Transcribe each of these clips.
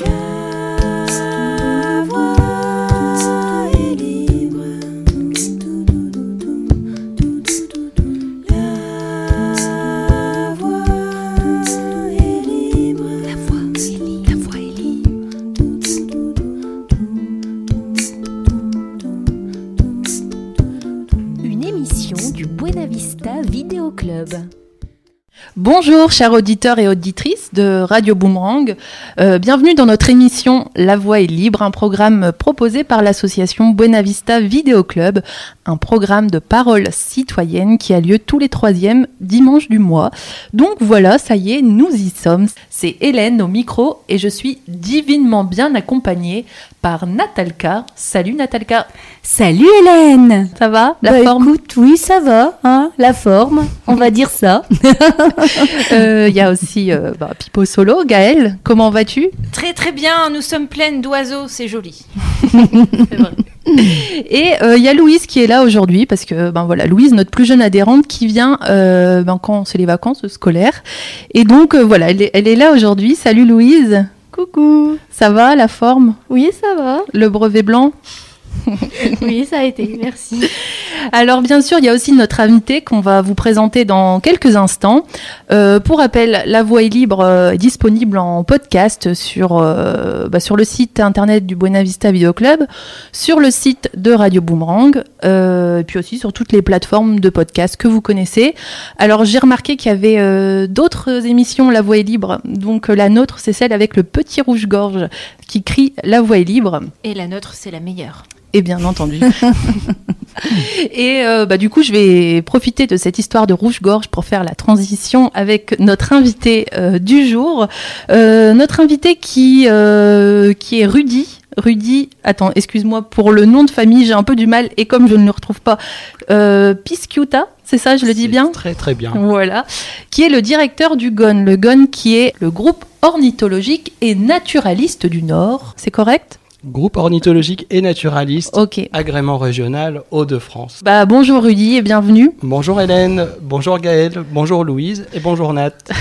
La Bonjour chers auditeurs et auditrices de Radio Boomerang, Euh, bienvenue dans notre émission La Voix est libre, un programme proposé par l'association Buena Vista Vidéo Club, un programme de parole citoyenne qui a lieu tous les troisièmes dimanches du mois. Donc voilà, ça y est, nous y sommes. C'est Hélène au micro et je suis divinement bien accompagnée par Natalka. Salut Natalka, Salut Hélène ça va La Bah, forme? écoute, oui, ça va, hein, la forme, on va dire ça. Euh, Il y a aussi euh, bah, Pipo Solo, Gaël, comment vas-tu? Très très bien, nous sommes pleines d'oiseaux, c'est joli. C'est vrai. Et euh, il y a Louise qui est là aujourd'hui parce que ben voilà Louise notre plus jeune adhérente qui vient euh, ben, quand c'est les vacances scolaires et donc euh, voilà elle est, elle est là aujourd'hui. Salut Louise. Coucou. Ça va la forme? Oui, ça va. Le brevet blanc? Oui, ça a été, merci. Alors bien sûr, il y a aussi notre invité qu'on va vous présenter dans quelques instants. Euh, pour rappel, La Voix est libre euh, est disponible en podcast sur, euh, bah, sur le site internet du Buena Vista Video Club, sur le site de Radio Boomerang, et puis aussi sur toutes les plateformes de podcast que vous connaissez. Alors j'ai remarqué qu'il y avait d'autres émissions La Voix est libre, donc la nôtre c'est celle avec le petit rouge-gorge qui crie La Voix est libre. Et la nôtre, c'est la meilleure. Et bien entendu. Et euh, bah, du coup, je vais profiter de cette histoire de rouge-gorge pour faire la transition avec notre invité euh, du jour. Euh, notre invité qui, euh, qui est Rudy. Rudy, attends, excuse-moi pour le nom de famille, j'ai un peu du mal et comme je ne le retrouve pas, euh, Pisciuta, c'est ça, je le dis bien? Très très bien. voilà, qui est le directeur du GON. Le GON qui est le groupe ornithologique et naturaliste du Nord. C'est correct? Groupe ornithologique et naturaliste, Ok. agrément régional Hauts-de-France. Bah, bonjour Rudy et bienvenue. Bonjour Hélène, bonjour Gaëlle, bonjour Louise et bonjour Nat.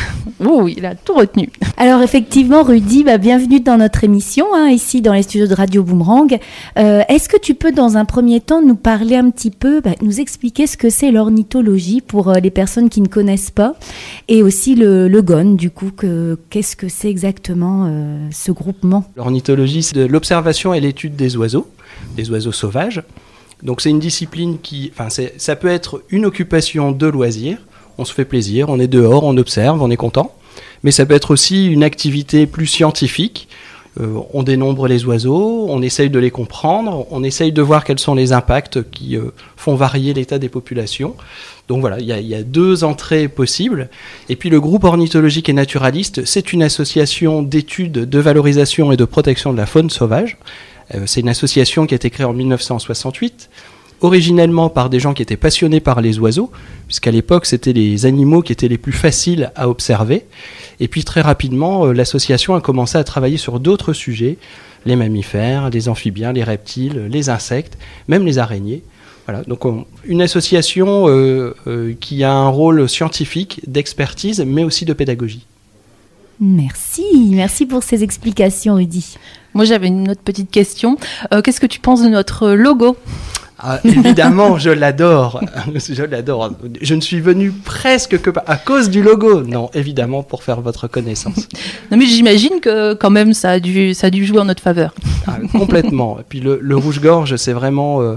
Oh oui, il a tout retenu. Alors effectivement, Rudy, bah, bienvenue dans notre émission, hein, ici dans les studios de Radio Boomerang. Euh, Est-ce que tu peux dans un premier temps nous parler un petit peu, bah, nous expliquer ce que c'est l'ornithologie pour euh, les personnes qui ne connaissent pas, et aussi le, le GON, du coup, que- qu'est-ce que c'est exactement euh, ce groupement? L'ornithologie, c'est de l'observation et l'étude des oiseaux, des oiseaux sauvages. Donc c'est une discipline qui, enfin ça peut être une occupation de loisir. On se fait plaisir, on est dehors, on observe, on est content. Mais ça peut être aussi une activité plus scientifique. Euh, on dénombre les oiseaux, on essaye de les comprendre, on essaye de voir quels sont les impacts qui euh, font varier l'état des populations. Donc voilà, il y, a- deux entrées possibles. Et puis le groupe ornithologique et naturaliste, c'est une association d'études, de valorisation et de protection de la faune sauvage. Euh, c'est une association qui a été créée en 1968, originellement par des gens qui étaient passionnés par les oiseaux, puisqu'à l'époque c'était les animaux qui étaient les plus faciles à observer. Et puis très rapidement, euh, l'association a commencé à travailler sur d'autres sujets, les mammifères, les amphibiens, les reptiles, les insectes, même les araignées. Voilà, donc on- une association euh, euh, qui a un rôle scientifique, d'expertise, mais aussi de pédagogie. Merci, merci pour ces explications, Rudy. Moi, j'avais une autre petite question. Euh, Qu'est-ce que tu penses de notre logo? Ah, évidemment, je l'adore. Je l'adore. Je ne suis venu presque que à cause du logo. Non, évidemment, pour faire votre connaissance. Non, mais j'imagine que quand même, ça a dû, ça a dû jouer en notre faveur. Ah, complètement. Et puis le, le rouge-gorge, c'est vraiment euh,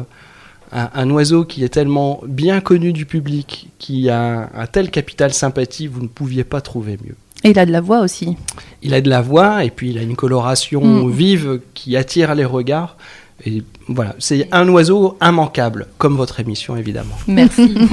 un, un oiseau qui est tellement bien connu du public, qui a un, un tel capital sympathie, vous ne pouviez pas trouver mieux. Et il a de la voix aussi. Il a de la voix et puis il a une coloration Mm. vive qui attire les regards. Et voilà, c'est un oiseau immanquable, comme votre émission évidemment. Merci.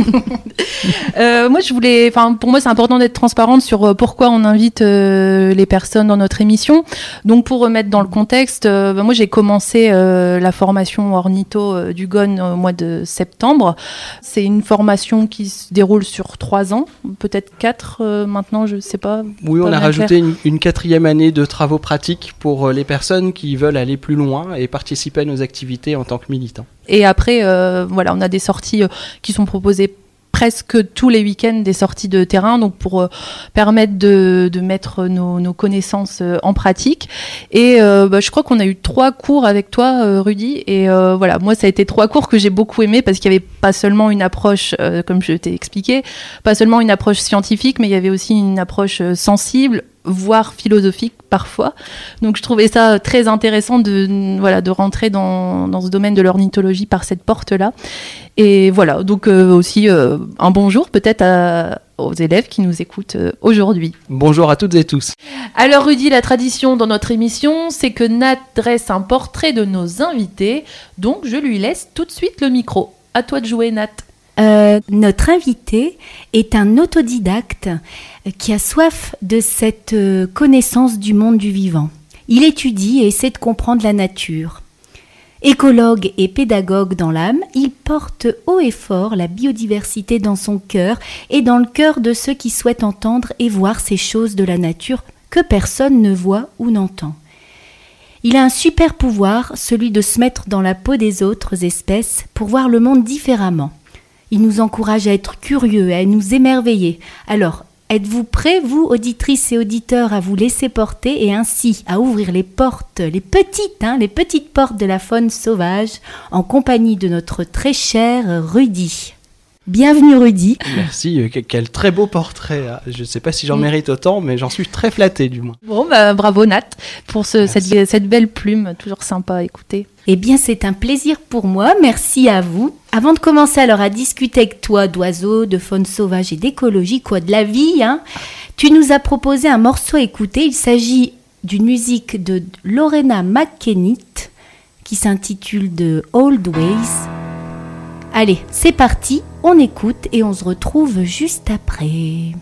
Euh, moi, je voulais, enfin, pour moi, c'est important d'être transparente sur euh, pourquoi on invite euh, les personnes dans notre émission. Donc, pour remettre dans le contexte, euh, bah, moi, j'ai commencé la formation ornitho du GON au mois de septembre. C'est une formation qui se déroule sur trois ans, peut-être quatre maintenant, je sais pas. Oui, on a rajouté une, une quatrième année de travaux pratiques pour les personnes qui veulent aller plus loin et participer à nos activités en tant que militants. Et après, euh, voilà, on a des sorties euh, qui sont proposées presque tous les week-ends des sorties de terrain, donc pour euh, permettre de, mettre nos, connaissances en pratique. Et bah, je crois qu'on a eu trois cours avec toi, Rudy. Et voilà, moi, ça a été trois cours que j'ai beaucoup aimé parce qu'il n'y avait pas seulement une approche, comme je t'ai expliqué, pas seulement une approche scientifique, mais il y avait aussi une approche sensible, voire philosophique parfois. Donc je trouvais ça très intéressant de, voilà, de rentrer dans, dans ce domaine de l'ornithologie par cette porte-là. Et voilà, donc euh, aussi euh, un bonjour peut-être à- aux élèves qui nous écoutent euh, aujourd'hui. Bonjour à toutes et tous. Alors Rudy, la tradition dans notre émission, c'est que Nat dresse un portrait de nos invités, donc je lui laisse tout de suite le micro. À toi de jouer Nat. Euh, notre invité est un autodidacte euh, qui a soif de cette euh, connaissance du monde du vivant. Il étudie et essaie de comprendre la nature. Écologue et pédagogue dans l'âme, il porte haut et fort la biodiversité dans son cœur et dans le cœur de ceux qui souhaitent entendre et voir ces choses de la nature que personne ne voit ou n'entend. Il a un super pouvoir, celui de se mettre dans la peau des autres espèces pour voir le monde différemment. Il nous encourage à être curieux, à nous émerveiller. Alors, êtes-vous prêts, vous, auditrices et auditeurs, à vous laisser porter et ainsi à ouvrir les portes, les petites, hein, les petites portes de la faune sauvage, en compagnie de notre très cher Rudy? Bienvenue Rudy. Merci, euh, quel, très beau portrait. hein. Je ne sais pas si j'en mérite autant, mais j'en suis très flatté du moins. Bon, bah, bravo Nat pour ce- cette, cette belle plume, toujours sympa à écouter. Eh bien, c'est un plaisir pour moi. Merci à vous. Avant de commencer alors à discuter avec toi d'oiseaux, de faune sauvage et d'écologie, quoi, de la vie, hein, tu nous as proposé un morceau à écouter. Il s'agit d'une musique de Lorena McKennitt qui s'intitule de Old Ways. Allez, c'est parti, on écoute et on se retrouve juste après.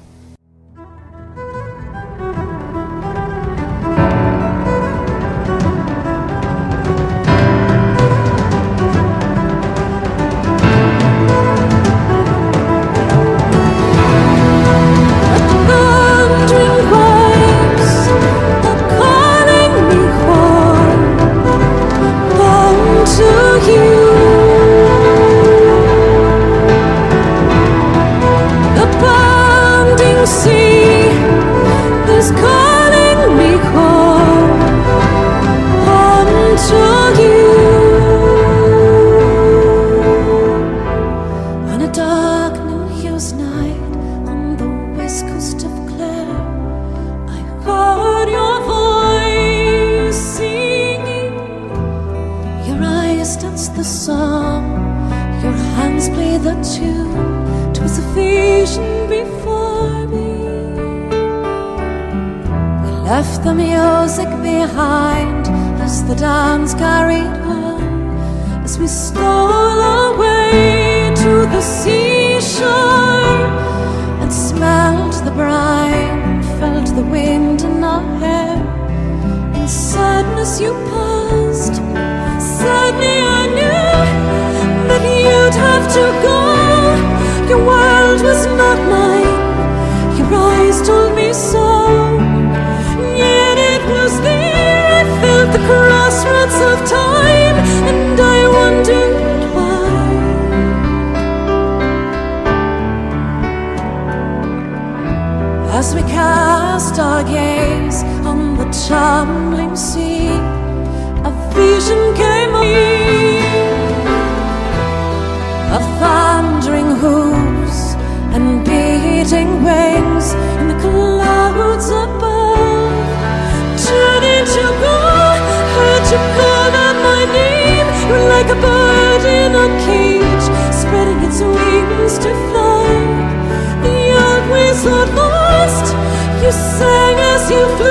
Like a bird in a cage, spreading its wings to fly. The old ways are lost. You sang as you flew,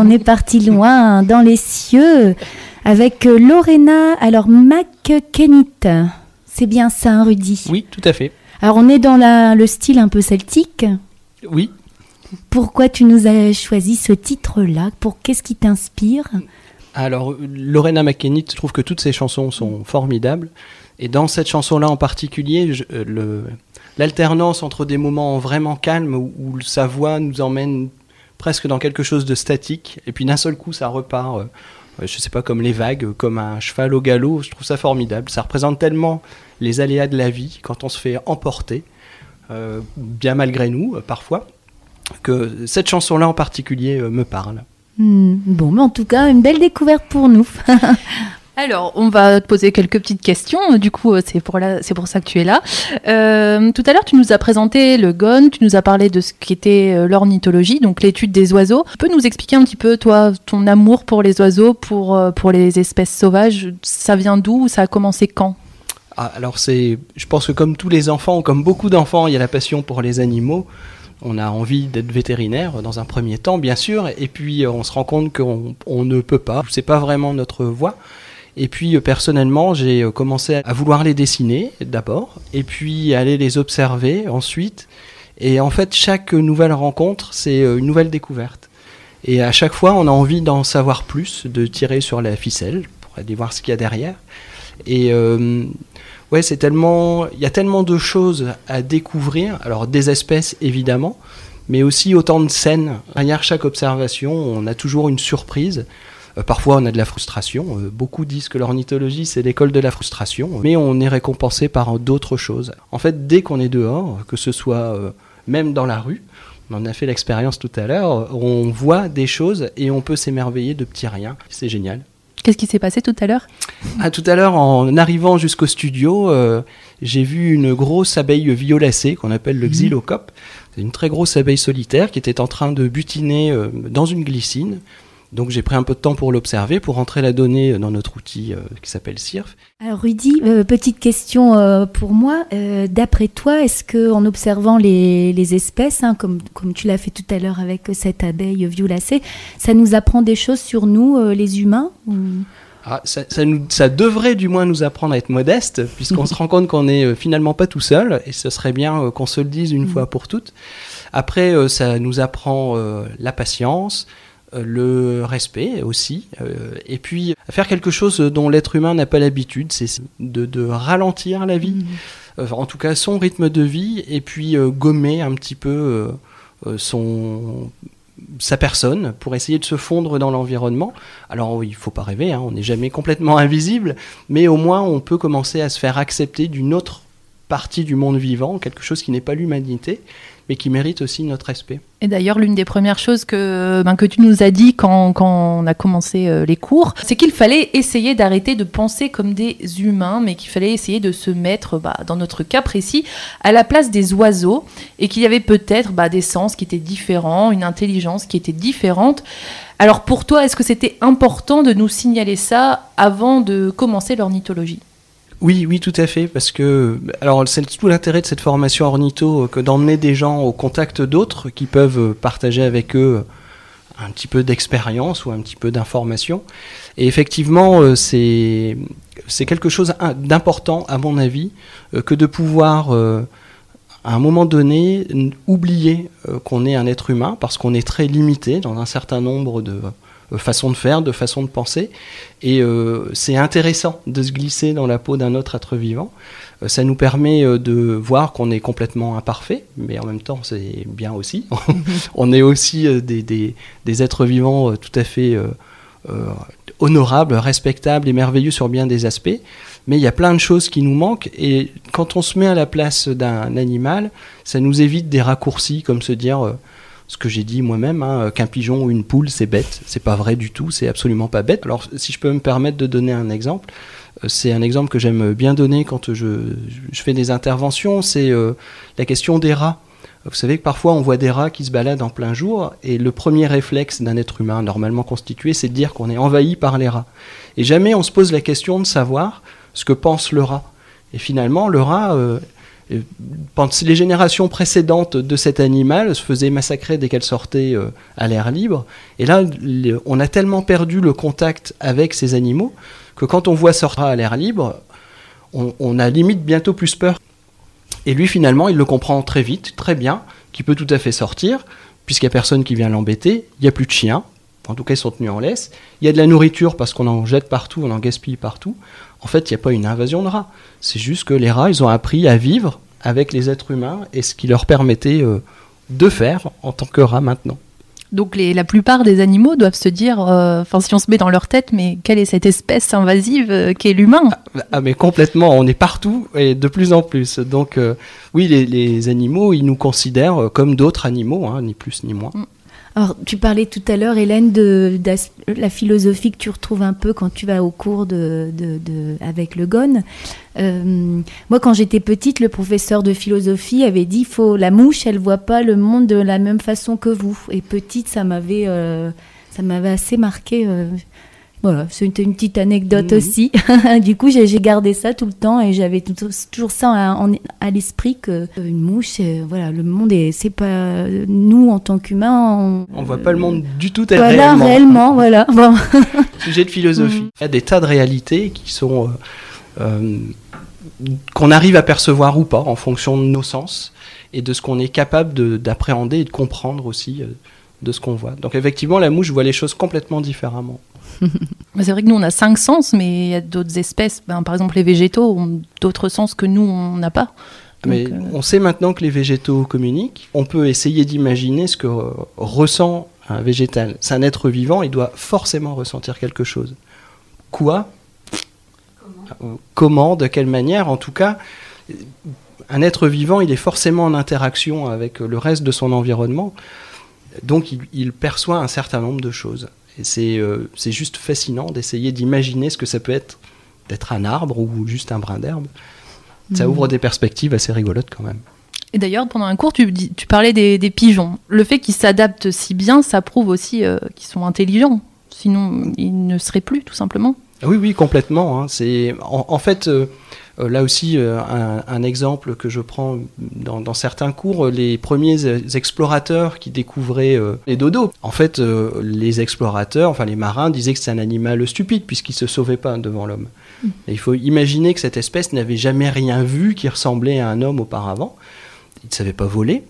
on est parti loin dans les cieux avec euh, Lorena, alors McKennitt. C'est bien ça, hein, Rudy? Oui, tout à fait. Alors on est dans la- le style un peu celtique. Oui. Pourquoi tu nous as choisi ce titre-là? Pour qu'est-ce qui t'inspire? Alors, Lorena McKennitt, je trouve que toutes ses chansons sont formidables. Et dans cette chanson-là en particulier, je- euh, le- l'alternance entre des moments vraiment calmes où, où sa voix nous emmène presque dans quelque chose de statique, et puis d'un seul coup ça repart, euh, je sais pas, comme les vagues, comme un cheval au galop, je trouve ça formidable. Ça représente tellement les aléas de la vie quand on se fait emporter, euh, bien malgré nous euh, parfois, que cette chanson-là en particulier euh, me parle. Hmm, Bon, mais en tout cas, une belle découverte pour nous. Alors, on va te poser quelques petites questions. Du coup, euh, c'est pour, pour ça que tu es là. Euh, tout à l'heure, tu nous as présenté le GON, tu nous as parlé de ce qu'était euh, l'ornithologie, donc l'étude des oiseaux. Tu nous expliquer un petit peu, toi, ton amour pour les oiseaux, pour, les espèces sauvages? Ça vient d'où Ça a commencé quand? Ah, alors c'est, je pense que comme tous les enfants, comme beaucoup d'enfants, il y a la passion pour les animaux. On a envie d'être vétérinaire dans un premier temps, bien sûr, et puis on se rend compte qu'on on ne peut pas. C'est pas vraiment notre voie. Et puis euh, personnellement, j'ai euh, commencé à vouloir les dessiner d'abord, et puis aller les observer ensuite. Et en fait, chaque nouvelle rencontre, c'est euh, une nouvelle découverte. Et à chaque fois, on a envie d'en savoir plus, de tirer sur la ficelle pour aller voir ce qu'il y a derrière. Et euh, ouais, c'est tellement, il y a tellement de choses à découvrir. Alors des espèces évidemment, mais aussi autant de scènes. Derrière chaque observation, on a toujours une surprise. Euh, parfois, on a de la frustration. Euh, beaucoup disent que l'ornithologie, c'est l'école de la frustration, mais on est récompensé par euh, d'autres choses. En fait, dès qu'on est dehors, que ce soit euh, même dans la rue, on en a fait l'expérience tout à l'heure, on voit des choses et on peut s'émerveiller de petits riens. C'est génial. Qu'est-ce qui s'est passé tout à l'heure? Ah, tout à l'heure, en arrivant jusqu'au studio, euh, j'ai vu une grosse abeille violacée qu'on appelle le xylocope. C'est une très grosse abeille solitaire qui était en train de butiner euh, dans une glycine. Donc j'ai pris un peu de temps pour l'observer, pour rentrer la donnée dans notre outil euh, qui s'appelle CIRF. Alors Rudy, euh, petite question euh, pour moi. Euh, D'après toi, est-ce que en observant les, les espèces, hein, comme, comme tu l'as fait tout à l'heure avec cette abeille violacée, ça nous apprend des choses sur nous, euh, les humains ou- Ah, ça, ça nous- ça devrait du moins nous apprendre à être modeste, puisqu'on se rend compte qu'on n'est euh, finalement pas tout seul, et ce serait bien euh, qu'on se le dise une fois pour toutes. Après, euh, ça nous apprend euh, la patience, euh, le respect aussi, euh, et puis faire quelque chose dont l'être humain n'a pas l'habitude, c'est de, de ralentir la vie, euh, en tout cas son rythme de vie, et puis euh, gommer un petit peu euh, euh, son sa personne pour essayer de se fondre dans l'environnement. Alors il faut pas rêver, hein, on n'est jamais complètement invisible, mais au moins on peut commencer à se faire accepter d'une autre partie du monde vivant, quelque chose qui n'est pas l'humanité, mais qui mérite aussi notre respect. Et d'ailleurs, l'une des premières choses que, ben, que tu nous as dit quand, quand on a commencé euh, les cours, c'est qu'il fallait essayer d'arrêter de penser comme des humains, mais qu'il fallait essayer de se mettre, bah, dans notre cas précis, à la place des oiseaux, et qu'il y avait peut-être bah, des sens qui étaient différents, une intelligence qui était différente. Alors pour toi, est-ce que c'était important de nous signaler ça avant de commencer l'ornithologie? Oui, oui, tout à fait, parce que alors c'est tout l'intérêt de cette formation ornitho euh, que d'emmener des gens au contact d'autres qui peuvent euh, partager avec eux un petit peu d'expérience ou un petit peu d'information. Et effectivement, euh, c'est c'est quelque chose d'important à mon avis euh, que de pouvoir euh, à un moment donné oublier euh, qu'on est un être humain parce qu'on est très limité dans un certain nombre de façons de faire, de façons de penser. Et euh, c'est intéressant de se glisser dans la peau d'un autre être vivant. Euh, ça nous permet euh, de voir qu'on est complètement imparfait, mais en même temps c'est bien aussi. On est aussi des, des- des êtres vivants tout à fait honorables, respectables et merveilleux sur bien des aspects. Mais il y a plein de choses qui nous manquent et quand on se met à la place d'un animal, ça nous évite des raccourcis comme se dire ce que j'ai dit moi-même, hein, qu'un pigeon ou une poule c'est bête. C'est pas vrai du tout, c'est absolument pas bête. Alors si je peux me permettre de donner un exemple, euh, c'est un exemple que j'aime bien donner quand je, fais des interventions, c'est euh, la question des rats. Vous savez que parfois on voit des rats qui se baladent en plein jour et le premier réflexe d'un être humain normalement constitué, c'est de dire qu'on est envahi par les rats. Et jamais on se pose la question de savoir ce que pense le rat. Et finalement, le rat, euh, les générations précédentes de cet animal se faisaient massacrer dès qu'elle sortait euh, à l'air libre. Et là, on a tellement perdu le contact avec ces animaux que quand on voit sortir à l'air libre, on, on a limite bientôt plus peur. Et lui, finalement, il le comprend très vite, très bien, qu'il peut tout à fait sortir, puisqu'il n'y a personne qui vient l'embêter, il n'y a plus de chiens, en tout cas ils sont tenus en laisse, il y a de la nourriture parce qu'on en jette partout, on en gaspille partout. En fait, il n'y a pas une invasion de rats. C'est juste que les rats, ils ont appris à vivre avec les êtres humains et ce qui leur permettait euh, de faire en tant que rats maintenant. Donc les, la plupart des animaux doivent se dire, euh, enfin si on se met dans leur tête, mais quelle est cette espèce invasive euh, qu'est l'humain? Ah mais complètement, on est partout et de plus en plus. Donc euh, oui, les, les animaux, ils nous considèrent comme d'autres animaux, hein, ni plus ni moins. Alors, tu parlais tout à l'heure, Hélène, de, la philosophie que tu retrouves un peu quand tu vas au cours de, avec le GON. Euh, moi, quand j'étais petite, le professeur de philosophie avait dit faut la mouche, elle voit pas le monde de la même façon que vous. Et petite, ça m'avait, euh, ça m'avait assez marqué. euh. Voilà, c'était une petite anecdote aussi. du coup, j'ai gardé ça tout le temps et j'avais toujours ça à, l'esprit que euh, une mouche, c'est- voilà, le monde est, c'est pas nous en tant qu'humains. On, On voit pas le monde du tout tel voilà, réellement. réellement, voilà. Bon. Sujet de philosophie. Il y a des tas de réalités qui sont euh, euh, qu'on arrive à percevoir ou pas en fonction de nos sens et de ce qu'on est capable de- d'appréhender et de comprendre aussi euh, de ce qu'on voit. Donc effectivement, la mouche voit les choses complètement différemment. Mais C'est vrai que nous on a cinq sens, mais il y a d'autres espèces, ben, par exemple les végétaux ont d'autres sens que nous on n'a pas. Donc, Mais euh, on sait maintenant que les végétaux communiquent. On peut essayer d'imaginer ce que euh, ressent un végétal. C'est un être vivant, il doit forcément ressentir quelque chose. Quoi? Comment? Comment? De quelle manière? En tout cas, euh, un être vivant, il est forcément en interaction avec le reste de son environnement. Donc, il, il perçoit un certain nombre de choses. Et c'est euh, c'est juste fascinant d'essayer d'imaginer ce que ça peut être d'être un arbre ou juste un brin d'herbe. Ça Mhm. ouvre des perspectives assez rigolotes quand même. Et d'ailleurs, pendant un cours, tu, tu parlais des, des pigeons. Le fait qu'ils s'adaptent si bien, ça prouve aussi euh, qu'ils sont intelligents. Sinon, ils ne seraient plus, tout simplement. Oui, oui, complètement. hein. C'est en, en fait euh, là aussi euh, un, un exemple que je prends dans, dans certains cours, euh, les premiers euh, explorateurs qui découvraient euh, les dodos. En fait, euh, les explorateurs, enfin les marins, disaient que c'est un animal stupide puisqu'il se sauvait pas devant l'homme. Et il faut imaginer que cette espèce n'avait jamais rien vu qui ressemblait à un homme auparavant. Il ne savait pas voler.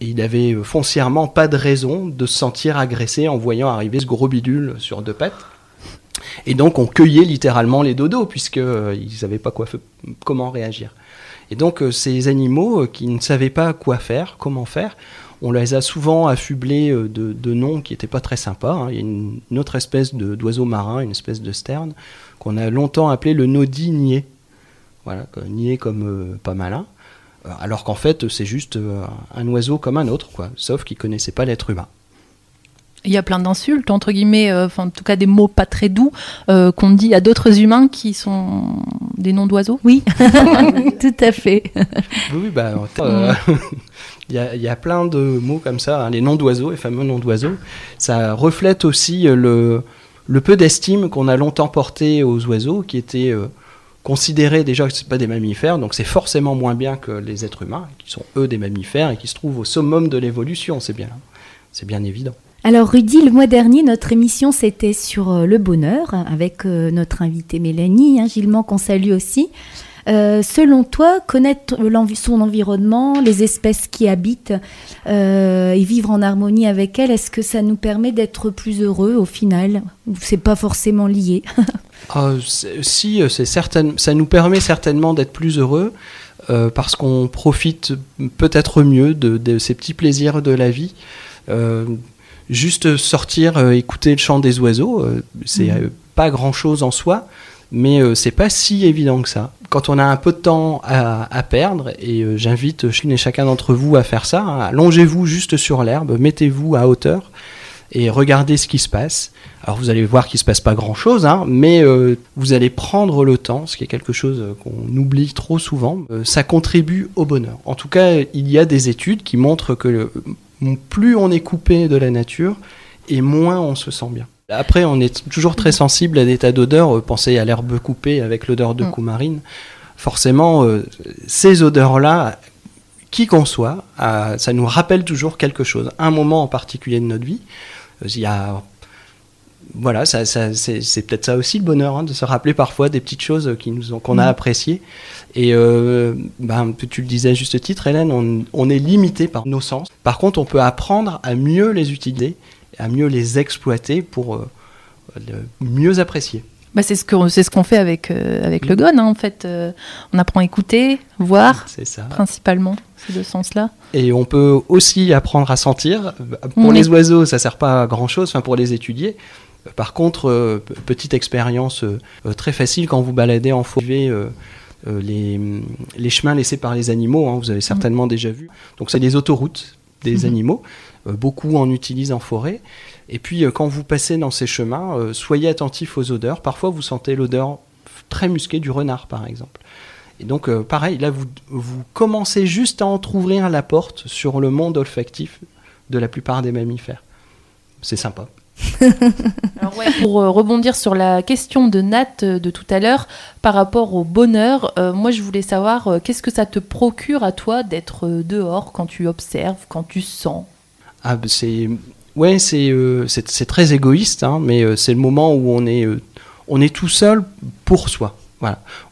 Et il avait euh, foncièrement pas de raison de se sentir agressé en voyant arriver ce gros bidule sur deux pattes. Et donc on cueillait littéralement les dodos puisque euh, savaient pas comment réagir. Et donc euh, ces animaux euh, qui ne savaient pas quoi faire, comment faire, on les a souvent affublés euh, de, noms qui n'étaient pas très sympas. hein. Il y a une, autre espèce d'oiseau marin, une espèce de sterne, qu'on a longtemps appelé le nodi niais. Voilà, niais comme pas malin. Alors qu'en fait, c'est juste un oiseau comme un autre, quoi, sauf qu'il connaissait pas l'être humain. Il y a plein d'insultes, entre guillemets, euh, enfin, en tout cas des mots pas très doux, euh, qu'on dit à d'autres humains qui sont des noms d'oiseaux. Oui, tout à fait. Oui, bah, euh, il y, a, il y a plein de mots comme ça, hein, les noms d'oiseaux, les fameux noms d'oiseaux. Ça reflète aussi euh, le, le peu d'estime qu'on a longtemps porté aux oiseaux, qui était euh, considérer déjà que ce pas des mammifères, donc c'est forcément moins bien que les êtres humains, qui sont eux des mammifères et qui se trouvent au summum de l'évolution, c'est bien, c'est bien évident. Alors Rudy, le mois dernier, notre émission c'était sur euh, le bonheur avec euh, notre invitée Mélanie, hein, qu'on salue aussi. Euh, selon toi, connaître son environnement, les espèces qui habitent et vivre en harmonie avec elles, est-ce que ça nous permet d'être plus heureux au final? C'est pas forcément lié? Si, c'est ça nous permet certainement d'être plus heureux parce qu'on profite peut-être mieux de, ces petits plaisirs de la vie. Juste sortir, euh, écouter le chant des oiseaux, euh, c'est euh, pas grand-chose en soi, mais c'est pas si évident que ça. Quand on a un peu de temps à, à perdre, et j'invite chacune et chacun d'entre vous à faire ça, hein, allongez-vous juste sur l'herbe, mettez-vous à hauteur et regardez ce qui se passe. Alors vous allez voir qu'il se passe pas grand-chose, hein, mais euh, vous allez prendre le temps, ce qui est quelque chose qu'on oublie trop souvent. Euh, ça contribue au bonheur. En tout cas, il y a des études qui montrent que le- plus on est coupé de la nature, et moins on se sent bien. Après, on est toujours très sensible à des tas d'odeurs. Euh, Pensez à l'herbe coupée avec l'odeur de Mm. coumarine. Forcément, euh, ces odeurs-là, qui qu'on soit, euh, ça nous rappelle toujours quelque chose, un moment en particulier de notre vie. Il y a, voilà, ça, ça- c'est peut-être ça aussi le bonheur, hein, de se rappeler parfois des petites choses qui nous ont- qu'on a Mhm. appréciées. Et euh, ben, tu le disais à juste titre, Hélène, on, on est limité par nos sens. Par contre, on peut apprendre à mieux les utiliser, à mieux les exploiter pour euh, le mieux apprécier. Bah, c'est ce qu'on c'est ce qu'on fait avec, euh, avec le GON, hein, en fait. Euh, on apprend à écouter, voir, ça. principalement, ces deux sens-là. Et on peut aussi apprendre à sentir. Pour Oui. les oiseaux, ça sert pas à grand chose, enfin pour les étudier. Par contre, euh, petite expérience euh, euh, très facile quand vous baladez en forêt, les, les chemins laissés par les animaux, hein, vous avez certainement déjà vu. Donc c'est des autoroutes des Mhm. animaux. Beaucoup en utilisent en forêt. Et puis quand vous passez dans ces chemins, soyez attentifs aux odeurs. Parfois vous sentez l'odeur très musquée du renard, par exemple. Et donc, euh, pareil, là, vous, vous commencez juste à entrouvrir la porte sur le monde olfactif de la plupart des mammifères. C'est sympa. Pour euh, rebondir sur la question de Nat euh, de tout à l'heure, par rapport au bonheur, euh, moi je voulais savoir qu'est-ce que ça te procure à toi d'être dehors quand tu observes, quand tu sens? Ah, bah, c'est ouais, c'est c'est très égoïste, hein, mais c'est le moment où on est on est tout seul pour soi.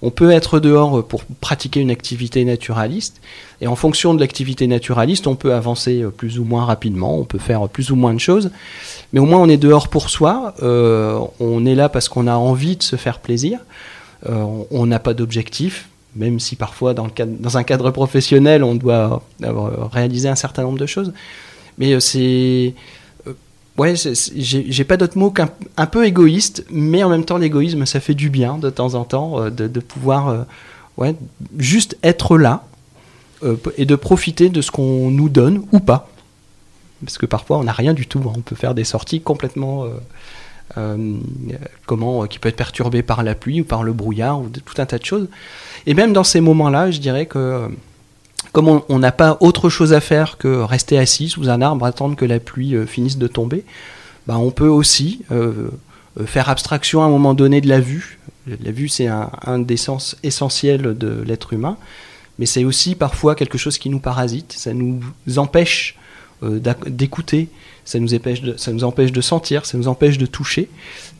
On peut être dehors euh, pour pratiquer une activité naturaliste, et en fonction de l'activité naturaliste, on peut avancer euh, plus ou moins rapidement, on peut faire plus ou moins de choses, mais au moins on est dehors pour soi, euh, on est là parce qu'on a envie de se faire plaisir, euh, on- n'a pas d'objectif, même si parfois dans, un cadre professionnel, on doit euh, réaliser un certain nombre de choses. Mais euh, c'est. Ouais, j'ai pas d'autre mot qu'un un peu égoïste, mais en même temps, l'égoïsme, ça fait du bien de temps en temps, euh, de, pouvoir euh, ouais, juste être là euh, et de profiter de ce qu'on nous donne ou pas. Parce que parfois, on n'a rien du tout. hein. On peut faire des sorties complètement. comment, qui peut être perturbé par la pluie ou par le brouillard ou tout un tas de choses. Et même dans ces moments-là, je dirais que comme on n'a pas autre chose à faire que rester assis sous un arbre, attendre que la pluie euh, finisse de tomber, bah, on peut aussi euh, euh, faire abstraction à un moment donné de la vue. La vue, c'est un, des sens essentiels de l'être humain, mais c'est aussi parfois quelque chose qui nous parasite, ça nous empêche d'écouter, ça nous, empêche de, sentir, ça nous empêche de toucher.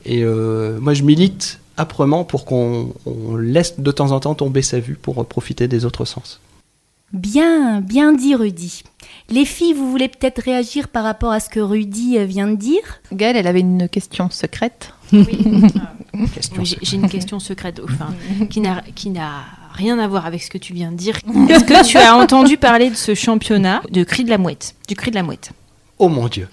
Et moi, je milite âprement pour qu'on on laisse de temps en temps tomber sa vue pour profiter des autres sens. Bien, bien dit Rudy. Les filles, vous voulez peut-être réagir par rapport à ce que Rudy euh, vient de dire? Gaëlle, elle avait une question secrète. Oui, J'ai j'ai une question secrète, enfin, qui n'a qui n'a rien à voir avec ce que tu viens de dire. Est-ce que tu as entendu parler de ce championnat de cri de la mouette, du cri de la mouette? Oh mon Dieu.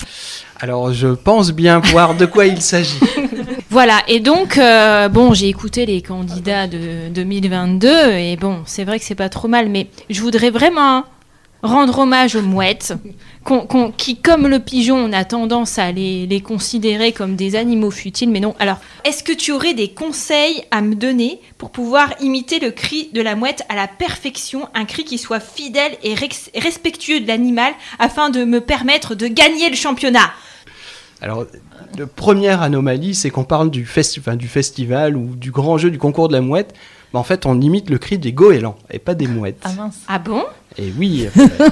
Alors, je pense bien voir de quoi il s'agit. Voilà, et donc, euh, bon, j'ai écouté les candidats de 2022, et bon, c'est vrai que c'est pas trop mal, mais je voudrais vraiment rendre hommage aux mouettes, qui, comme le pigeon, on a tendance à les, les considérer comme des animaux futiles, mais non. Alors, est-ce que tu aurais des conseils à me donner pour pouvoir imiter le cri de la mouette à la perfection, un cri qui soit fidèle et respectueux de l'animal, afin de me permettre de gagner le championnat? Alors, la première anomalie, c'est qu'on parle du, festi- enfin, du festival ou du grand jeu du concours de la mouette. Mais en fait, on imite le cri des goélands et pas des mouettes. Ah mince. Ah bon? Et oui, euh,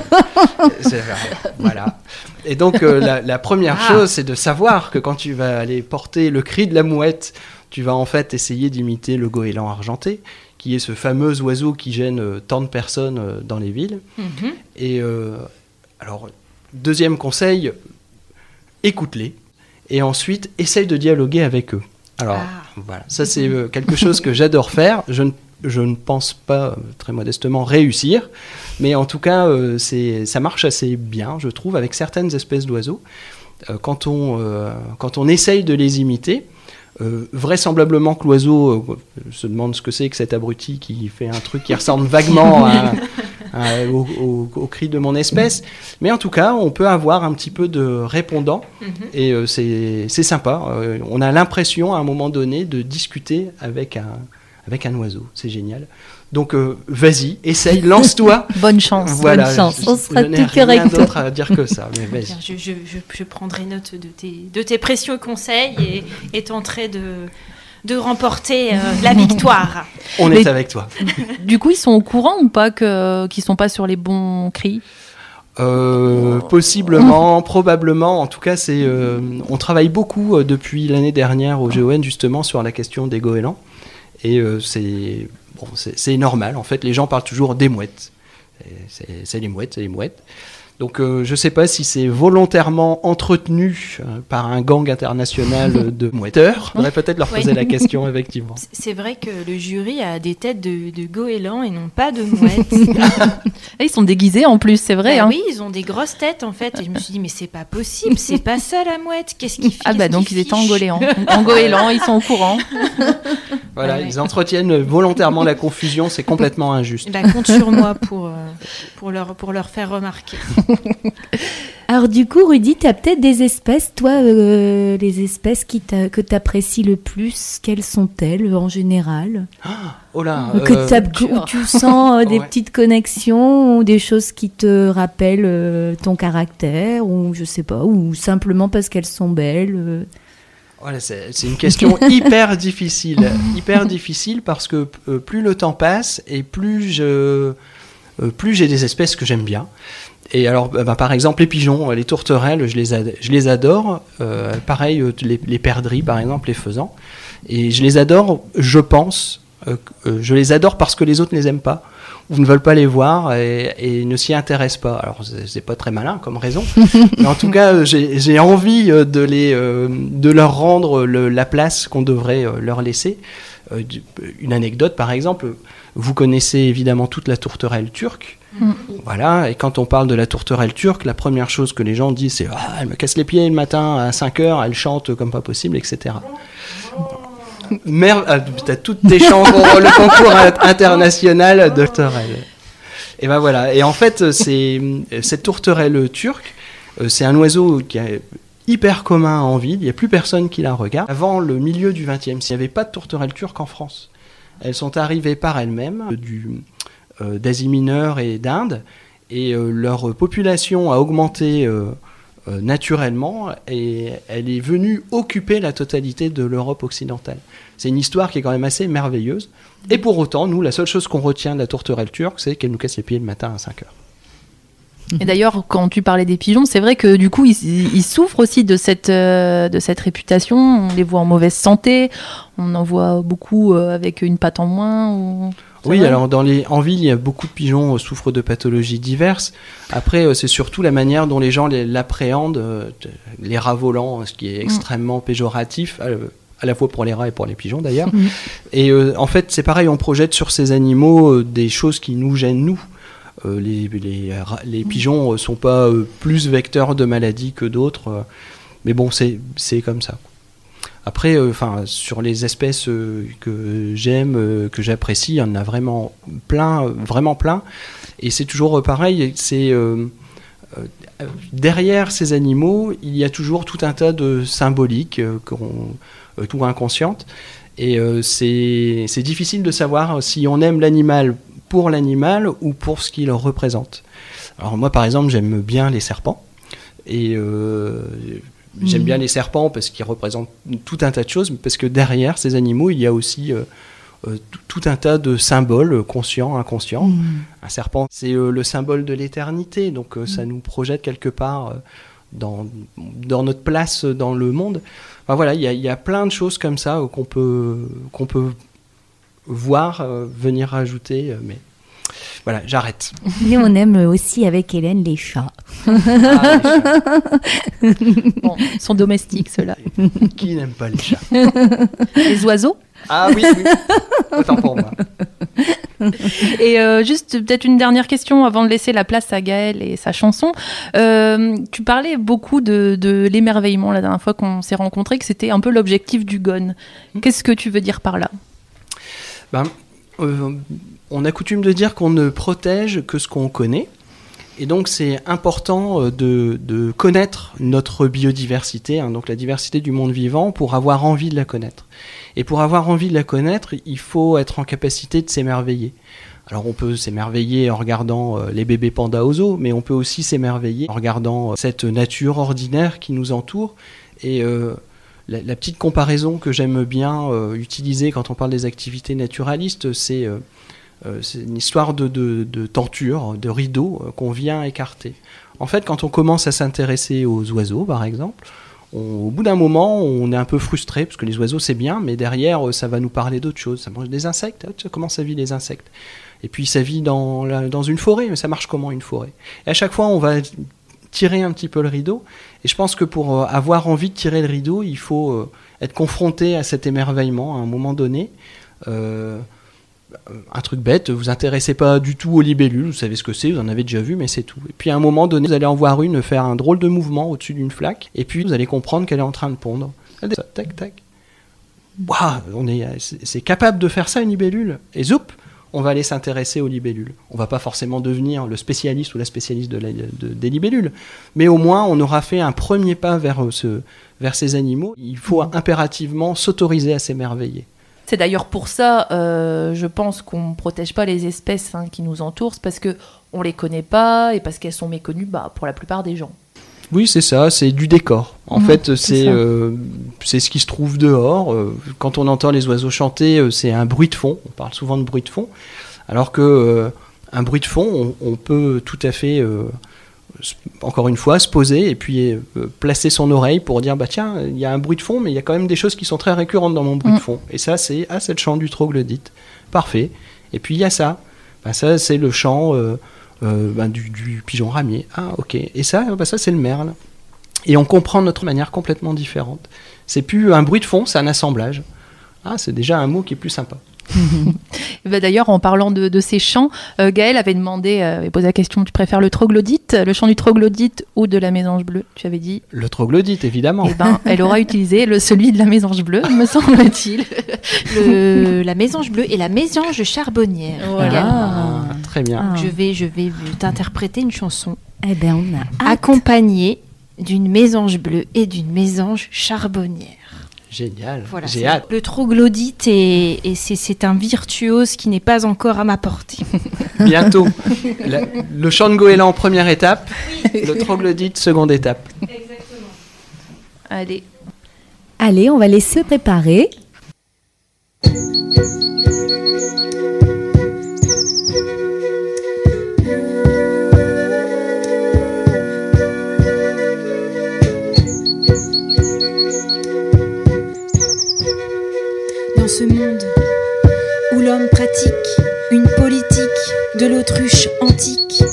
voilà. Et donc euh, la, la première Ah. chose, c'est de savoir que quand tu vas aller porter le cri de la mouette, tu vas en fait essayer d'imiter le goéland argenté, qui est ce fameux oiseau qui gêne euh, tant de personnes euh, dans les villes. Mhm. Et euh, alors, deuxième conseil, écoute-les. Et ensuite, essaye de dialoguer avec eux. Alors, Ah. voilà, ça c'est euh, quelque chose que j'adore faire. Je ne, je ne pense pas, euh, très modestement, réussir. Mais en tout cas, euh, c'est, ça marche assez bien, je trouve, avec certaines espèces d'oiseaux. Euh, quand, on, euh, quand on essaye de les imiter, euh, vraisemblablement que l'oiseau euh, se demande ce que c'est que cet abruti qui fait un truc qui ressemble vaguement à, à- au, au- au cri de mon espèce. Mais en tout cas, on peut avoir un petit peu de répondant Mhm. et euh, c'est c'est sympa. Euh, on a l'impression à un moment donné de discuter avec un, avec un oiseau. C'est génial. Donc euh, vas-y, essaye, lance-toi. Bonne chance. voilà, bonne chance. je- On sera tout cœur rien d'autre à dire que ça. Mais vas-y. Je, je, je prendrai note de tes, de tes précieux conseils et, et tenterai de, de remporter euh, la victoire. On Mais- est avec toi. Du coup, ils sont au courant ou pas que qu'ils sont pas sur les bons cris? Euh, possiblement, probablement. En tout cas, c'est. euh, on travaille beaucoup euh, depuis l'année dernière au GON justement sur la question des goélands. Et euh, c'est bon, c'est normal. En fait, les gens parlent toujours des mouettes. Et C'est c'est les mouettes, c'est les mouettes. Donc, euh, je ne sais pas si c'est volontairement entretenu euh, par un gang international de mouetteurs. On devrait peut-être leur poser la question, effectivement. C'est- vrai que le jury a des têtes de, de goélands et non pas de mouettes. Ah, Ils sont déguisés en plus, c'est vrai. Bah hein. Oui, ils ont des grosses têtes en fait. Et je me suis dit, mais c'est pas possible, c'est pas ça la mouette. Qu'est-ce qu'ils Ah bah donc ils étaient en goéland. En goéland, ils sont au courant. Voilà, ouais. ils entretiennent volontairement la confusion. C'est complètement injuste. Bah, compte sur moi pour, euh, pour, leur, pour leur faire remarquer. Alors du coup, Rudy, tu as peut-être des espèces, toi, euh, les espèces qui que tu apprécies le plus, quelles sont-elles en général? Oh là, que euh, Où tu sens euh, des Ouais. petites connexions ou des choses qui te rappellent ton caractère ou je sais pas, ou simplement parce qu'elles sont belles. Voilà, c'est c'est une question hyper difficile, hyper difficile parce que plus le temps passe et plus je, plus j'ai des espèces que j'aime bien. Et alors, bah, par exemple, les pigeons, euh, les tourterelles, je les, ad- je les adore. Euh, pareil, euh, les, les perdrix, par exemple, les faisans. Et je les adore, je pense, euh, je les adore parce que les autres ne les aiment pas ou ne veulent pas les voir et, et ne s'y intéressent pas. Alors, c'est pas très malin comme raison, mais en tout cas, j'ai envie de, les, euh, de leur rendre le- la place qu'on devrait leur laisser. Une anecdote, par exemple, vous connaissez évidemment toute la tourterelle turque. Mm. Voilà, et quand on parle de la tourterelle turque, la première chose que les gens disent, c'est ah, elle me casse les pieds le matin à 5 heures, elle chante comme pas possible, etc. Merde, ah, t'as toutes tes chances pour le concours in- international de tourterelle. Et ben voilà. Et en fait, c'est cette tourterelle turque, euh, c'est un oiseau qui est hyper commun en ville. Il n'y a plus personne qui la regarde. Avant le milieu du XXe siècle, il n'y avait pas de tourterelle turque en France. Elles sont arrivées par elles-mêmes du euh, d'Asie mineure et d'Inde, et euh, leur population a augmenté euh, euh, naturellement, et elle est venue occuper la totalité de l'Europe occidentale. C'est une histoire qui est quand même assez merveilleuse. Et pour autant, nous, la seule chose qu'on retient de la tourterelle turque, c'est qu'elle nous casse les pieds le matin à 5 heures. Et d'ailleurs, quand tu parlais des pigeons, c'est vrai que du coup, ils, souffrent aussi de cette, euh, de cette réputation. On les voit en mauvaise santé. On en voit beaucoup euh, avec une patte en moins. Oui, vrai alors dans les, en ville, il y a beaucoup de pigeons euh, souffrent de pathologies diverses. Après, euh, c'est surtout la manière dont les gens les- l'appréhendent, euh, t- les rats volants, ce qui est extrêmement péjoratif, à, la fois pour les rats et pour les pigeons d'ailleurs. Mhm. Et euh, en fait, c'est pareil, on projette sur ces animaux euh, des choses qui nous gênent nous. Euh, les, les, les pigeons ne sont pas plus vecteurs de maladies que d'autres, mais bon, c'est comme ça. Après, euh, enfin, sur les espèces euh, que j'aime, euh, que j'apprécie, il y en a vraiment plein, vraiment plein. Et c'est toujours pareil. C'est derrière ces animaux, il y a toujours tout un tas de symboliques, tout inconscientes. Et c'est difficile de savoir si on aime l'animal pour l'animal ou pour ce qu'il représente. Alors moi, par exemple, j'aime bien les serpents. Et J'aime Mhm. bien les serpents parce qu'ils représentent tout un tas de choses, mais parce que derrière ces animaux, il y a aussi euh, euh, tout- un tas de symboles euh, conscients, inconscients. Mm. Un serpent, c'est euh, le symbole de l'éternité, donc ça nous projette quelque part dans, dans notre place dans le monde. Enfin, voilà, il y, a- il y a plein de choses comme ça qu'on peut, qu'on peut voir venir rajouter, euh, mais voilà, j'arrête. Et on aime aussi avec Hélène les chats. Ah, Bon, ils sont domestiques, ceux-là. les chats. Qui n'aime pas les chats? Les oiseaux? Ah oui, oui. autant pour moi. Et euh, juste peut-être une dernière question avant de laisser la place à Gaël et sa chanson. Euh, tu parlais beaucoup de, de l'émerveillement la dernière fois qu'on s'est rencontrés, que c'était un peu l'objectif du GON. Qu'est-ce que tu veux dire par là? Ben, euh, on a coutume de dire qu'on ne protège que ce qu'on connaît. Et donc c'est important euh, de, connaître notre biodiversité, hein, donc la diversité du monde vivant, pour avoir envie de la connaître. Et pour avoir envie de la connaître, il faut être en capacité de s'émerveiller. Alors on peut s'émerveiller en regardant euh, les bébés pandas au zoo, mais on peut aussi s'émerveiller en regardant euh, cette nature ordinaire qui nous entoure. Et la, petite comparaison que j'aime bien utiliser quand on parle des activités naturalistes, c'est c'est une histoire de, de, de tenture, de rideau euh, qu'on vient écarter. En fait, quand on commence à s'intéresser aux oiseaux, par exemple, au bout d'un moment, on est un peu frustré, parce que les oiseaux, c'est bien, mais derrière, euh, ça va nous parler d'autre chose. Ça mange des insectes, comment ça vit les insectes Et puis, ça vit dans, dans une forêt, mais ça marche comment une forêt? Et à chaque fois, on va tirer un petit peu le rideau. Et je pense que pour euh, avoir envie de tirer le rideau, il faut euh, être confronté à cet émerveillement à un moment donné. Euh, un truc bête, vous intéressez pas du tout aux libellules, vous savez ce que c'est, vous en avez déjà vu, mais c'est tout. Et puis à un moment donné, vous allez en voir une faire un drôle de mouvement au-dessus d'une flaque, et puis vous allez comprendre qu'elle est en train de pondre. Tac, tac. Waouh, est, c'est capable de faire ça une libellule? Et zoup, on va aller s'intéresser aux libellules. On va pas forcément devenir le spécialiste ou la spécialiste de la- de- des libellules, mais au moins on aura fait un premier pas vers, euh, ces animaux. Il faut impérativement s'autoriser à s'émerveiller. C'est d'ailleurs pour ça, euh, je pense qu'on ne protège pas les espèces hein, qui nous entourent, parce que on les connaît pas et parce qu'elles sont méconnues bah, pour la plupart des gens. Oui, c'est ça, c'est du décor. En Mhm, fait, c'est euh, c'est ce qui se trouve dehors. Euh, Quand on entend les oiseaux chanter, c'est un bruit de fond. On parle souvent de bruit de fond. Alors que euh, un bruit de fond, on, on peut tout à fait, encore une fois, se poser et puis euh, placer son oreille pour dire bah tiens, il y a un bruit de fond, mais il y a quand même des choses qui sont très récurrentes dans mon bruit de fond. Et ça, c'est ah, c'est le chant du troglodyte. Parfait. Et puis il y a ça. Bah, ça, c'est le chant euh, euh, bah, du, du pigeon ramier. Ah, ok. Et ça, bah, ça c'est le merle. Et on comprend de notre manière complètement différente. C'est plus un bruit de fond, c'est un assemblage. Ah, c'est déjà un mot qui est plus sympa. Et bah, D'ailleurs, en parlant de, de ces chants, euh, Gaël avait demandé, euh, avait posé la question, tu préfères le troglodyte, le chant du troglodyte ou de la mésange bleue? Tu avais dit, Le troglodyte, évidemment. eh ben, elle aura utilisé le, celui de la mésange bleue, me semble-t-il. Le- la mésange bleue et la mésange charbonnière. également. Ah, très bien. Ah. Je vais, je vais t'interpréter une chanson Eh ben, on a accompagnée d'une mésange bleue et d'une mésange charbonnière. Génial. Voilà, J'ai hâte. le troglodyte et, et c'est- c'est un virtuose qui n'est pas encore à ma portée. Bientôt. La- le chant de goéland, première étape. Le troglodyte, seconde étape. Allez. Allez, on va les se préparer. Ce monde où l'homme pratique une politique de l'autruche antique,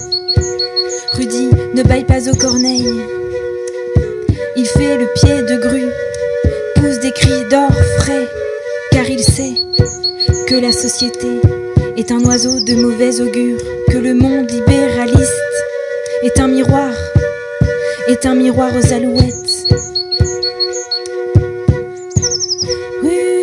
Rudy ne baille pas aux corneilles. Il fait le pied de grue, pousse des cris d'or frais, car il sait que la société est un oiseau de mauvais augure, que le monde libéraliste est un miroir, est un miroir aux alouettes. Rudy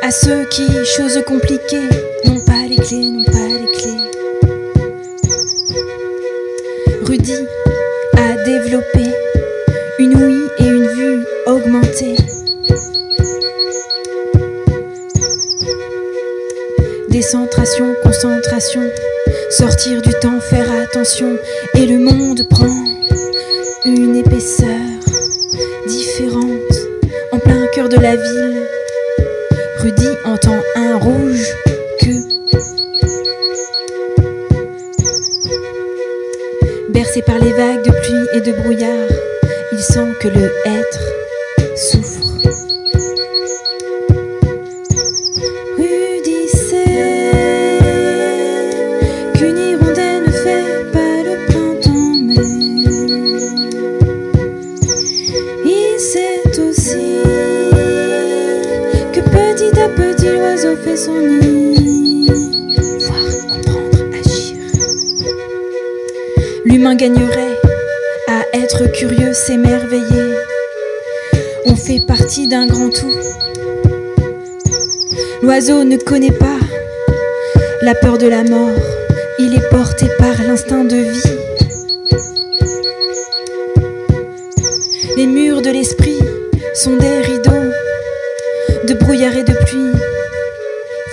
à ceux qui, choses compliquées, n'ont pas pas les clés, n'ont pas les clés. Rudy a développé une ouïe et une vue augmentée. Décentration, concentration, sortir du temps, faire attention, et le monde prend une épaisseur par les vagues de pluie et de brouillard, il sent que le être L'humain gagnerait à être curieux, s'émerveiller. On fait partie d'un grand tout. L'oiseau ne connaît pas la peur de la mort. Il est porté par l'instinct de vie. Les murs de l'esprit sont des rideaux de brouillard et de pluie,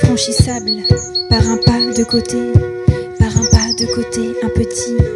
franchissables par un pas de côté, par un pas de côté, un petit.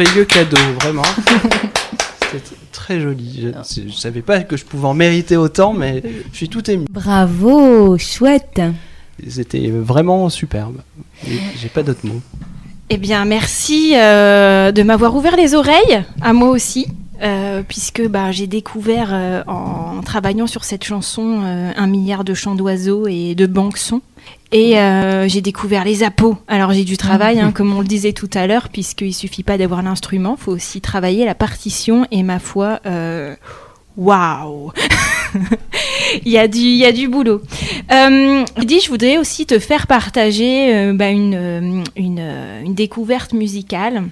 Merveilleux cadeau, vraiment. C'était très joli. Je, je savais pas que je pouvais en mériter autant, mais je suis tout ému. Bravo, chouette. C'était vraiment superbe. J'ai pas d'autres mots. Eh bien, merci euh, de m'avoir ouvert les oreilles, à moi aussi, euh, puisque bah, j'ai découvert euh, en, en travaillant sur cette chanson euh, un milliard de chants d'oiseaux et de banques sons. Et euh, j'ai découvert les appos. Alors j'ai du travail, hein, comme on le disait tout à l'heure, puisqu'il suffit pas d'avoir l'instrument, faut aussi travailler la partition. Et ma foi, euh, waouh Il y, a du, il y a du boulot. Euh, dis, je voudrais aussi te faire partager euh, bah, une, une, une découverte musicale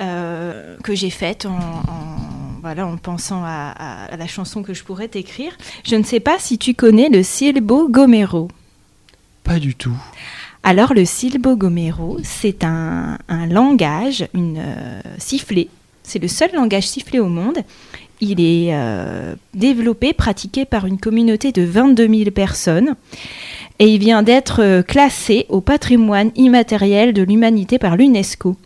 euh, que j'ai faite en, en- voilà, en pensant à, à- à la chanson que je pourrais t'écrire. Je ne sais pas si tu connais le Silbo Gomero. Pas du tout. Alors le Silbo Gomero, c'est un, un langage, une euh, sifflée. C'est le seul langage sifflé au monde. Il est euh, développé, pratiqué par une communauté de 22 000 personnes. Et il vient d'être euh, classé au patrimoine immatériel de l'humanité par l'UNESCO.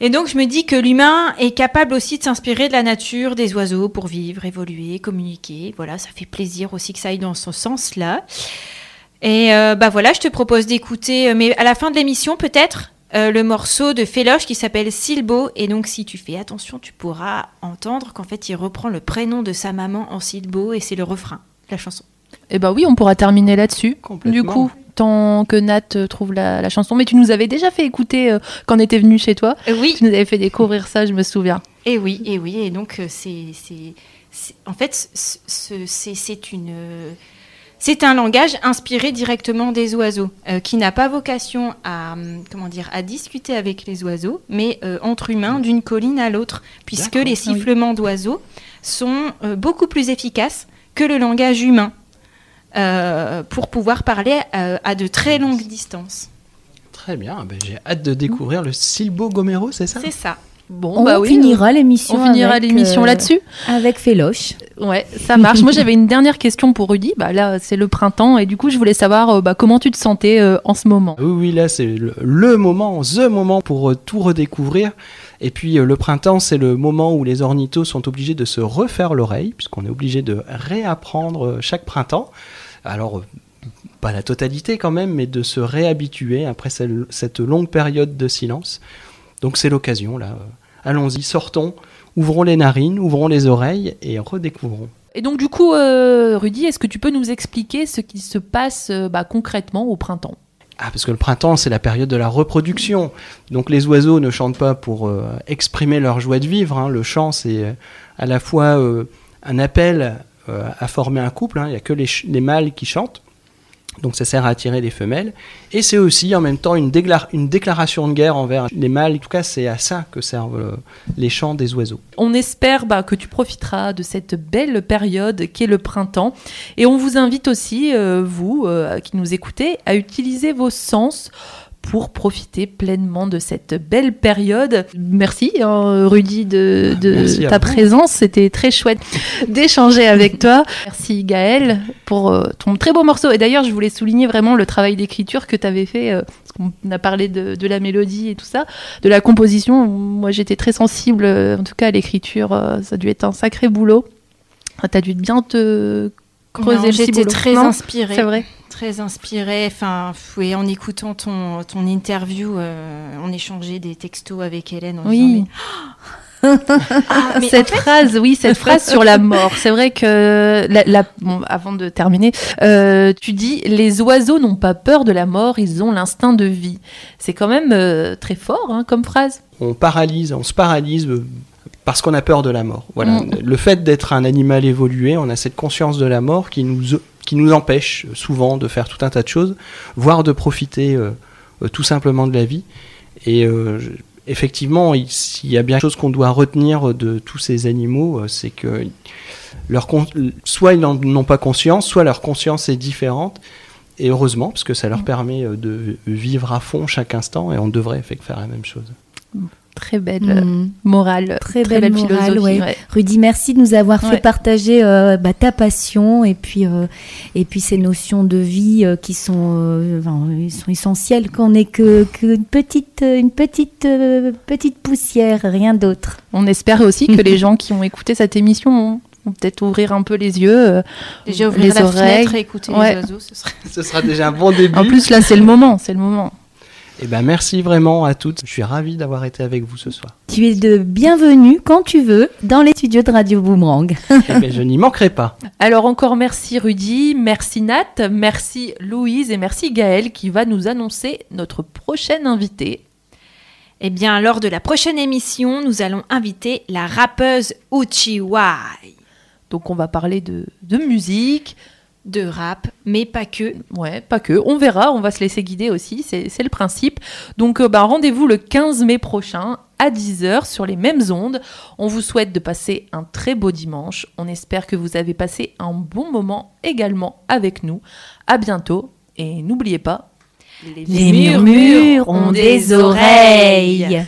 Et donc je me dis que l'humain est capable aussi de s'inspirer de la nature, des oiseaux pour vivre, évoluer, communiquer. Voilà, ça fait plaisir aussi que ça aille dans ce sens-là. Et euh, bah voilà, je te propose d'écouter, euh, mais à la fin de l'émission peut-être, euh, le morceau de Féloche qui s'appelle Silbo. Et donc si tu fais attention, tu pourras entendre qu'en fait il reprend le prénom de sa maman en Silbo et c'est le refrain de la chanson. Eh ben oui, on pourra terminer là-dessus. Complètement. Du coup, tant que Nat euh, trouve la, la chanson. Mais tu nous avais déjà fait écouter euh, quand on était venu chez toi. Oui, Tu nous avais fait découvrir ça, je me souviens. et oui, et oui. Et donc c'est, en fait, ce- ce- c'est, c'est une, euh, c'est un langage inspiré directement des oiseaux, euh, qui n'a pas vocation à, hum, comment dire, à discuter avec les oiseaux, mais euh, entre humains d'une colline à l'autre, puisque les sifflements d'oiseaux sont euh, beaucoup plus efficaces que le langage humain pour pouvoir parler à de très longues distances. Très bien, ben, j'ai hâte de découvrir le Silbo Gomero, c'est ça? C'est ça. Bon, On bah oui, finira l'émission. on finira l'émission euh, là-dessus. Avec Féloche. Ouais, ça marche. Moi, j'avais une dernière question pour Rudy. Bah là, c'est le printemps et du coup, je voulais savoir euh, bah, comment tu te sentais euh, en ce moment? Oui, oui, là c'est le, le moment, the moment pour euh, tout redécouvrir. Et puis euh, le printemps, c'est le moment où les ornithos sont obligés de se refaire l'oreille, puisqu'on est obligé de réapprendre chaque printemps. Alors, pas la totalité quand même, mais de se réhabituer après cette longue période de silence. Donc c'est l'occasion, là. Allons-y, sortons, ouvrons les narines, ouvrons les oreilles et redécouvrons. Et donc, du coup, euh, Rudy, est-ce que tu peux nous expliquer ce qui se passe euh, bah, concrètement au printemps? Ah, parce que le printemps, c'est la période de la reproduction. Donc les oiseaux ne chantent pas pour euh, exprimer leur joie de vivre. hein. Le chant, c'est euh, à la fois un appel à former un couple. hein. Il n'y a que les mâles qui chantent. Donc ça sert à attirer les femelles. Et c'est aussi en même temps une, déclaration de guerre envers les mâles. En tout cas, c'est à ça que servent les chants des oiseaux. On espère bah, que tu profiteras de cette belle période qu'est le printemps. Et on vous invite aussi, euh, vous euh, qui nous écoutez, à utiliser vos sens pour profiter pleinement de cette belle période. Merci hein, Rudy de, de Merci à ta présence, c'était très chouette d'échanger avec toi. Merci Gaël pour euh, ton très beau morceau. Et d'ailleurs, je voulais souligner vraiment le travail d'écriture que tu avais fait, euh, parce qu'on a parlé de, de la mélodie et tout ça, de la composition. Moi, j'étais très sensible, euh, en tout cas à l'écriture, euh, ça a dû être un sacré boulot. Tu as dû bien te creuser J'étais très Non, inspirée. C'est vrai. Très inspirée. Enfin, oui, en écoutant ton, ton interview, euh, on échangeait des textos avec Hélène. En Oui. disant, mais- Ah, mais cette phrase, oui, cette phrase sur la mort. C'est vrai que, la, la- bon, avant de terminer, euh, tu dis les oiseaux n'ont pas peur de la mort, ils ont l'instinct de vie. C'est quand même euh, très fort hein, comme phrase. on paralyse, on se paralyse euh, parce qu'on a peur de la mort. Voilà. Mm. Le fait d'être un animal évolué, on a cette conscience de la mort qui nous, qui nous empêche souvent de faire tout un tas de choses, voire de profiter euh, euh, tout simplement de la vie. Et euh, effectivement, il- s'il y a bien quelque chose qu'on doit retenir de tous ces animaux, c'est que leur soit ils n'en ont pas conscience, soit leur conscience est différente. Et heureusement, parce que ça leur permet euh, de vivre à fond chaque instant, et on devrait faire la même chose. Très belle euh, Mm. morale, Très belle morale, philosophie. ouais. ouais. Rudy, merci de nous avoir fait partager euh, bah, ta passion et puis, euh, et puis ces notions de vie euh, qui sont, euh, enfin, ils sont essentielles, qu'on n'est que, que une petite, une petite, euh, petite poussière, rien d'autre. On espère aussi que les gens qui ont écouté cette émission vont, vont peut-être ouvrir un peu les yeux. Déjà ouvrir les la oreilles. fenêtre et écouter Ouais. les oiseaux, ce serait... Ce sera déjà un bon début. En plus, là, c'est le moment, c'est le moment. Eh ben, merci vraiment à toutes. Je suis ravi d'avoir été avec vous ce soir. Tu es de bienvenue quand tu veux dans les studios de Radio Boomerang. Eh ben, je n'y manquerai pas. Alors encore merci Rudy, merci Nat, merci Louise et merci Gaël qui va nous annoncer notre prochaine invitée. Eh bien, lors de la prochaine émission, nous allons inviter la rappeuse Uchiwai Donc on va parler de, de musique, de rap, mais pas que. ouais, pas que, on verra, on va se laisser guider aussi, c'est le principe. Donc euh, bah, rendez-vous le 15 mai prochain à 10h sur les mêmes ondes. On vous souhaite de passer un très beau dimanche. On espère que vous avez passé un bon moment également avec nous. À bientôt et n'oubliez pas, Les murmures ont des oreilles.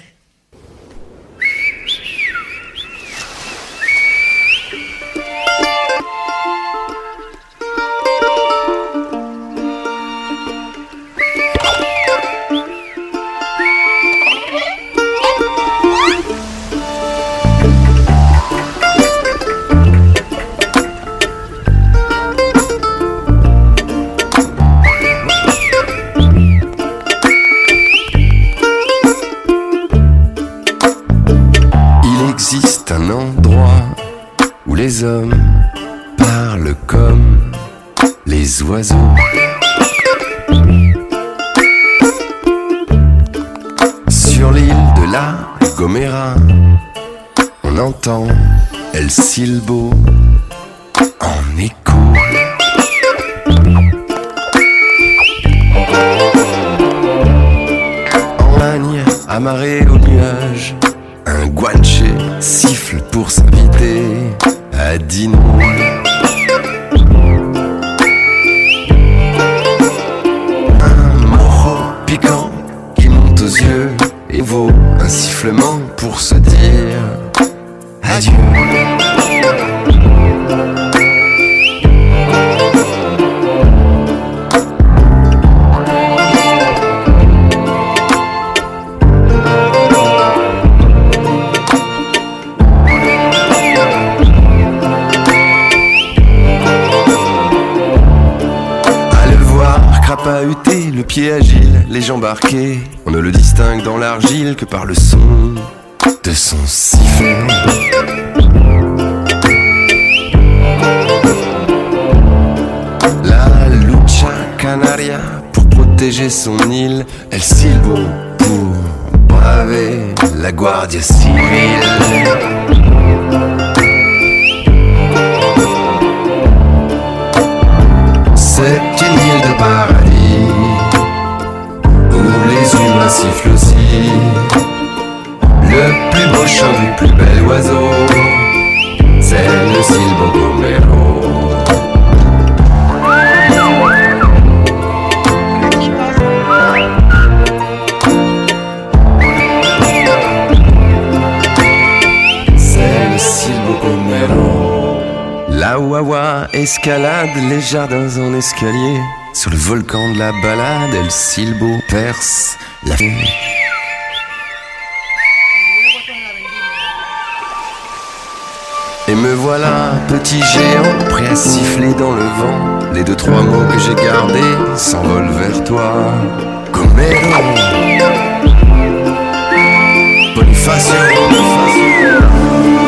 Sur l'île de la Gomera, on entend El Silbo pour se dire adieu. Le pied agile, les jambes arquées, on ne le distingue dans l'argile que par le son de son sifflet. La lucha canaria, pour protéger son île, elle silbo pour braver la guardia civile. Les jardins en escalier. Sur le volcan de la balade, El Silbo perce la Et me voilà, petit géant, prêt à siffler dans le vent. Les deux, trois mots que j'ai gardés s'envolent vers toi. Gomero. Bonifacio. C'est